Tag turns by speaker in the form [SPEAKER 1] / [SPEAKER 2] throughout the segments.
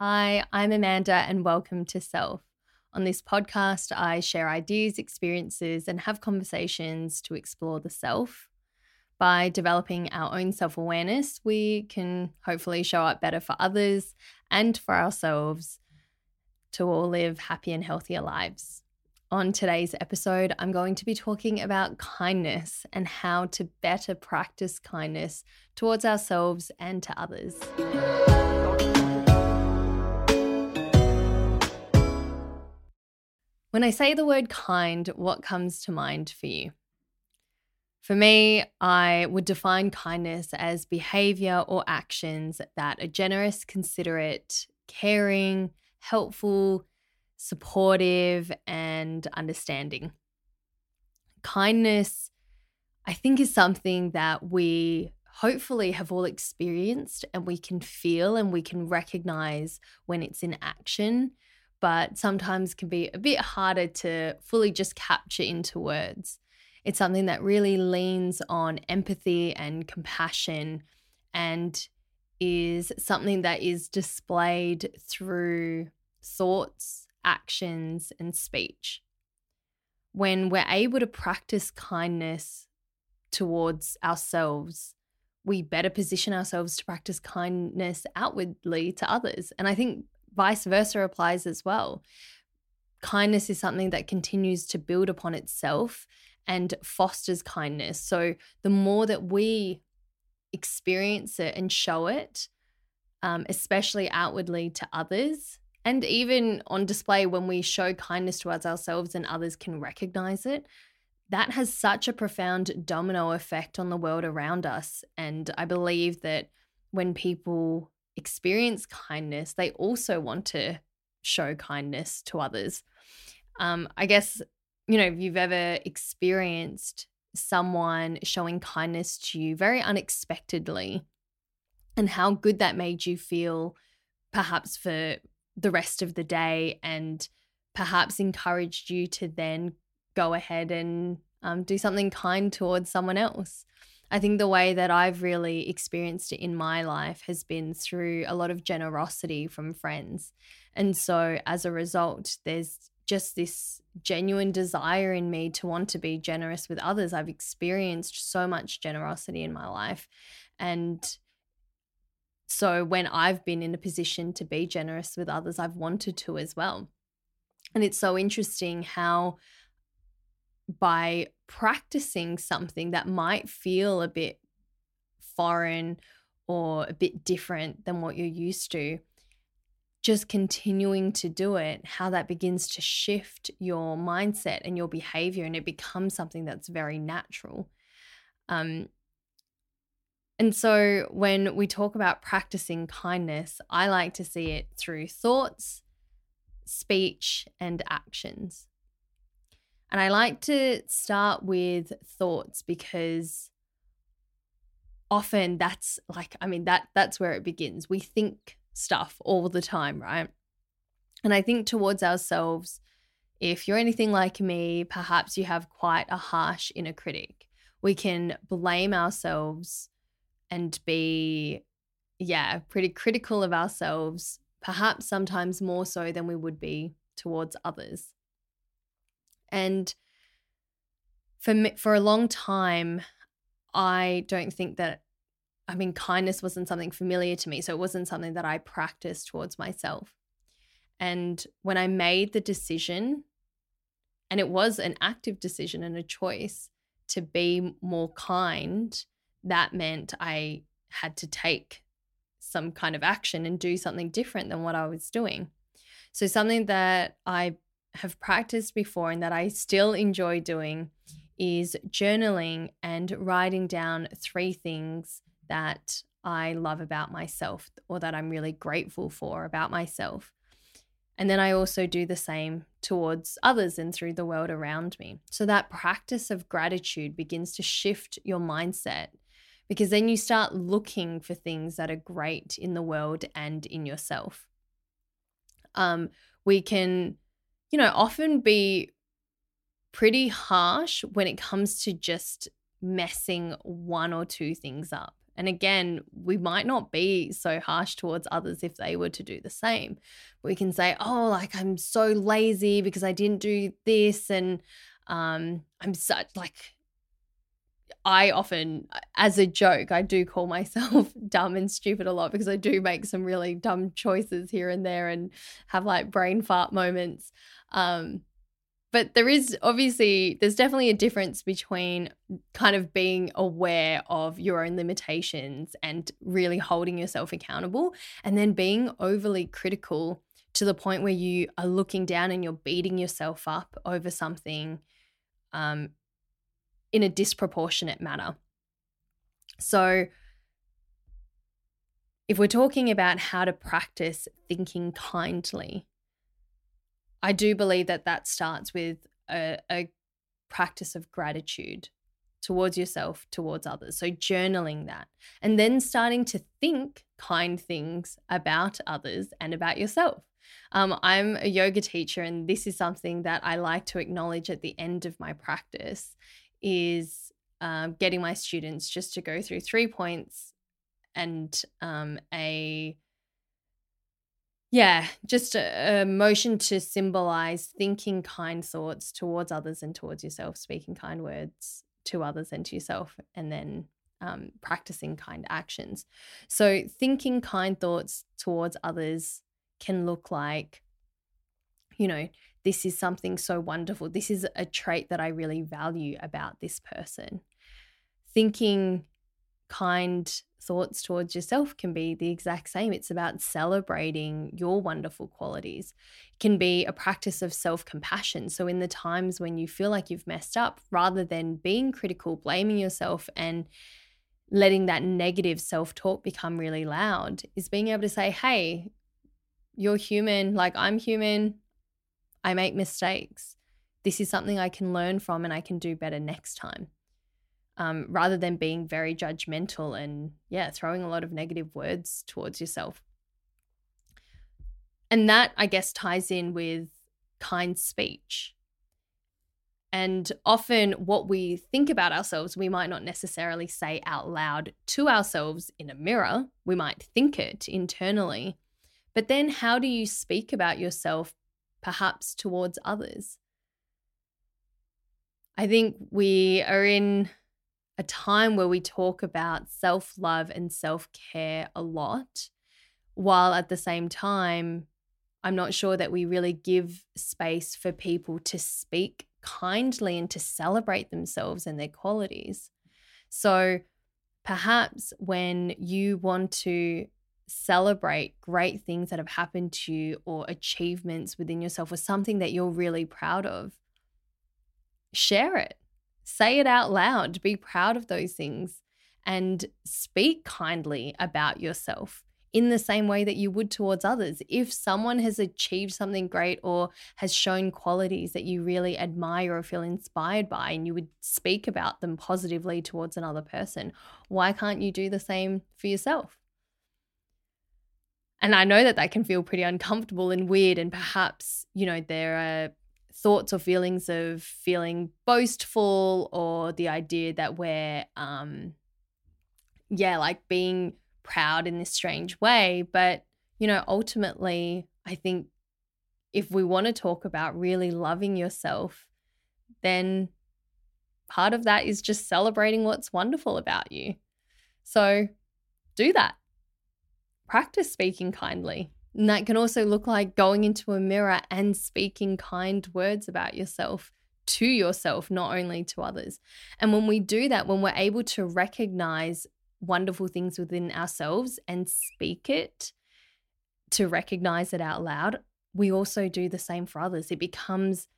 [SPEAKER 1] Hi, I'm Amanda, and welcome to Self. On this podcast, I share ideas, experiences, and have conversations to explore the self. By developing our own self awareness, we can hopefully show up better for others and for ourselves to all live happy and healthier lives. On today's episode, I'm going to be talking about kindness and how to better practice kindness towards ourselves and to others. When I say the word kind, what comes to mind for you? For me, I would define kindness as behavior or actions that are generous, considerate, caring, helpful, supportive, and understanding. Kindness, I think, is something that we hopefully have all experienced and we can feel and we can recognize when it's in action but sometimes can be a bit harder to fully just capture into words. It's something that really leans on empathy and compassion and is something that is displayed through thoughts, actions, and speech. When we're able to practice kindness towards ourselves, we better position ourselves to practice kindness outwardly to others. And I think vice versa applies as well. Kindness is something that continues to build upon itself and fosters kindness. So the more that we experience it and show it, um, especially outwardly to others, and even on display when we show kindness towards ourselves and others can recognize it, that has such a profound domino effect on the world around us. And I believe that when people experience kindness, they also want to show kindness to others. Um, I guess, you know, if you've ever experienced someone showing kindness to you very unexpectedly and how good that made you feel, perhaps for the rest of the day, and perhaps encouraged you to then go ahead and um, do something kind towards someone else. I think the way that I've really experienced it in my life has been through a lot of generosity from friends. And so as a result, there's just this genuine desire in me to want to be generous with others. I've experienced so much generosity in my life. And so when I've been in a position to be generous with others, I've wanted to as well. And it's so interesting how by practicing something that might feel a bit foreign or a bit different than what you're used to, just continuing to do it, how that begins to shift your mindset and your behavior, and it becomes something that's very natural. Um, and so when we talk about practicing kindness, I like to see it through thoughts, speech, and actions. And I like to start with thoughts because often that's like I mean that that's where it begins. We think stuff all the time, right? And I think towards ourselves if you're anything like me, perhaps you have quite a harsh inner critic. We can blame ourselves and be yeah, pretty critical of ourselves, perhaps sometimes more so than we would be towards others. And for me, for a long time, I don't think that I mean kindness wasn't something familiar to me, so it wasn't something that I practiced towards myself. And when I made the decision, and it was an active decision and a choice to be more kind, that meant I had to take some kind of action and do something different than what I was doing. So, something that I have practiced before and that I still enjoy doing is journaling and writing down three things that I love about myself or that I'm really grateful for about myself. And then I also do the same towards others and through the world around me. So that practice of gratitude begins to shift your mindset because then you start looking for things that are great in the world and in yourself. Um, we can you know, often be pretty harsh when it comes to just messing one or two things up. And again, we might not be so harsh towards others if they were to do the same. We can say, oh, like I'm so lazy because I didn't do this. And um, I'm such like, I often, as a joke, I do call myself dumb and stupid a lot because I do make some really dumb choices here and there and have like brain fart moments. Um, but there is obviously there's definitely a difference between kind of being aware of your own limitations and really holding yourself accountable and then being overly critical to the point where you are looking down and you're beating yourself up over something um, in a disproportionate manner. So if we're talking about how to practice thinking kindly I do believe that that starts with a, a practice of gratitude towards yourself, towards others. So, journaling that, and then starting to think kind things about others and about yourself. Um, I'm a yoga teacher, and this is something that I like to acknowledge at the end of my practice is um, getting my students just to go through three points and um, a yeah, just a, a, motion to symbolize thinking kind thoughts towards others and towards yourself, speaking kind words to others and to yourself, and then um, practicing kind actions. So, thinking kind thoughts towards others can look like, you know, this is something so wonderful. This is a trait that I really value about this person. Thinking kind thoughts towards yourself can be the exact same. It's about celebrating your wonderful qualities. It can be a practice of self compassion. So, in the times when you feel like you've messed up, rather than being critical, blaming yourself, and letting that negative self talk become really loud, is being able to say, hey, you're human, like I'm human. I make mistakes. This is something I can learn from and I can do better next time um, rather than being very judgmental and, yeah, throwing a lot of negative words towards yourself. And that, I guess, ties in with kind speech. And often, what we think about ourselves, we might not necessarily say out loud to ourselves in a mirror. We might think it internally. But then, how do you speak about yourself, perhaps towards others? I think we are in a time where we talk about self love and self care a lot, while at the same time, I'm not sure that we really give space for people to speak kindly and to celebrate themselves and their qualities. So perhaps when you want to celebrate great things that have happened to you or achievements within yourself or something that you're really proud of, share it Say it out loud, be proud of those things, and speak kindly about yourself in the same way that you would towards others. If someone has achieved something great or has shown qualities that you really admire or feel inspired by, and you would speak about them positively towards another person, why can't you do the same for yourself? And I know that that can feel pretty uncomfortable and weird, and perhaps, you know, there are thoughts or feelings of feeling boastful or the idea that we're um yeah like being proud in this strange way. But you know ultimately i think if we want to talk about really loving yourself then part of that is just celebrating what's wonderful about you. So do that. Practice speaking kindly and that can also look like going into a mirror and speaking kind words about yourself to yourself, not only to others. And when we do that, when we're able to recognize wonderful things within ourselves and speak it, to recognize it out loud, we also do the same for others. It becomes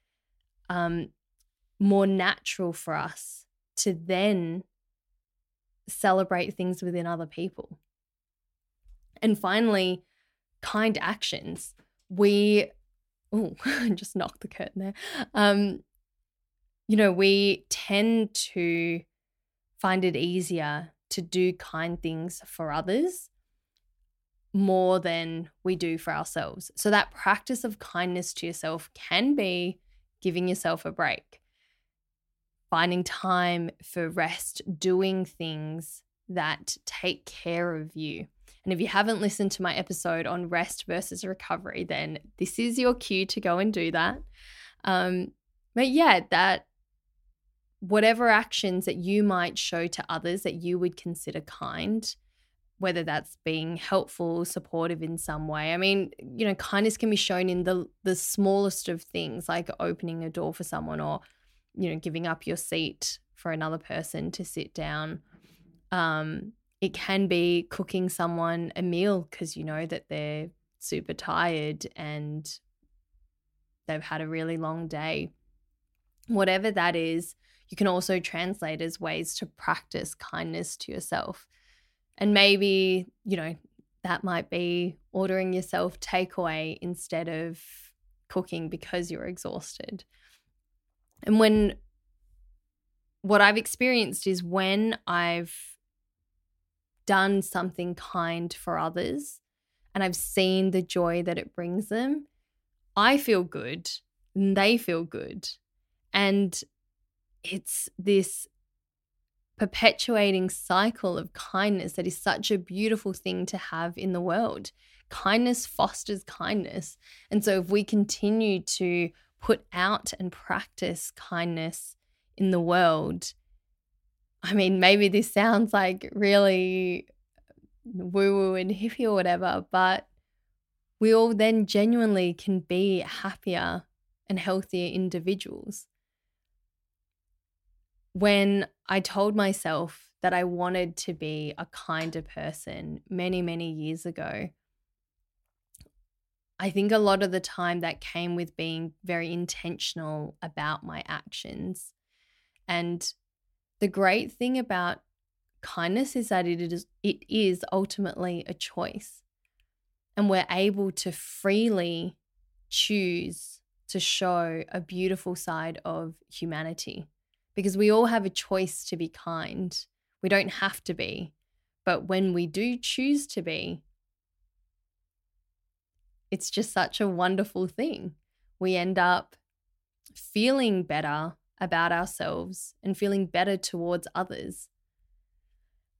[SPEAKER 1] um, more natural for us to then celebrate things within other people. And finally, kind actions, we oh, just knocked the curtain there. Um, you know, we tend to find it easier to do kind things for others more than we do for ourselves. So that practice of kindness to yourself can be giving yourself a break, finding time for rest, doing things that take care of you. And if you haven't listened to my episode on rest versus recovery, then this is your cue to go and do that. Um, but yeah, that whatever actions that you might show to others that you would consider kind, whether that's being helpful, supportive in some way. I mean, you know, kindness can be shown in the the smallest of things, like opening a door for someone or, you know, giving up your seat for another person to sit down. Um, it can be cooking someone a meal because you know that they're super tired and they've had a really long day. Whatever that is, you can also translate as ways to practice kindness to yourself. And maybe, you know, that might be ordering yourself takeaway instead of cooking because you're exhausted. And when what I've experienced is when I've done something kind for others and I've seen the joy that it brings them, I feel good and they feel good. And it's this perpetuating cycle of kindness that is such a beautiful thing to have in the world. Kindness fosters kindness. And so, if we continue to put out and practice kindness in the world, I mean, maybe this sounds like really woo woo and hippie or whatever, but we all then genuinely can be happier and healthier individuals. When I told myself that I wanted to be a kinder person many, many years ago, I think a lot of the time that came with being very intentional about my actions. And the great thing about kindness is that it is it is ultimately a choice. And we're able to freely choose to show a beautiful side of humanity because we all have a choice to be kind. We don't have to be, but when we do choose to be, it's just such a wonderful thing. We end up feeling better about ourselves and feeling better towards others.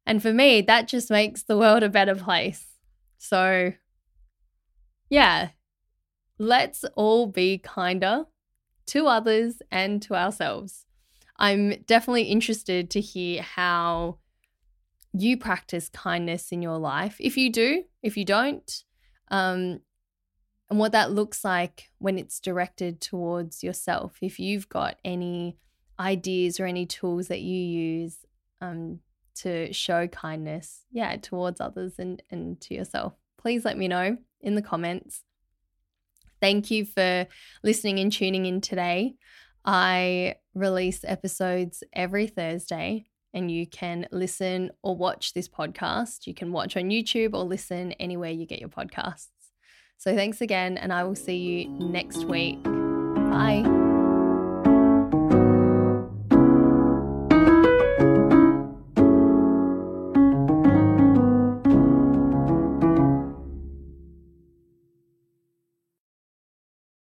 [SPEAKER 1] And for me, that just makes the world a better place. So, yeah, let's all be kinder to others and to ourselves. I'm definitely interested to hear how you practice kindness in your life. If you do, if you don't, um, and what that looks like when it's directed towards yourself. If you've got any ideas or any tools that you use um, to show kindness, yeah, towards others and, and to yourself, please let me know in the comments. Thank you for listening and tuning in today. I release episodes every Thursday, and you can listen or watch this podcast. You can watch on YouTube or listen anywhere you get your podcasts. So thanks again, and I will see you next week. Bye.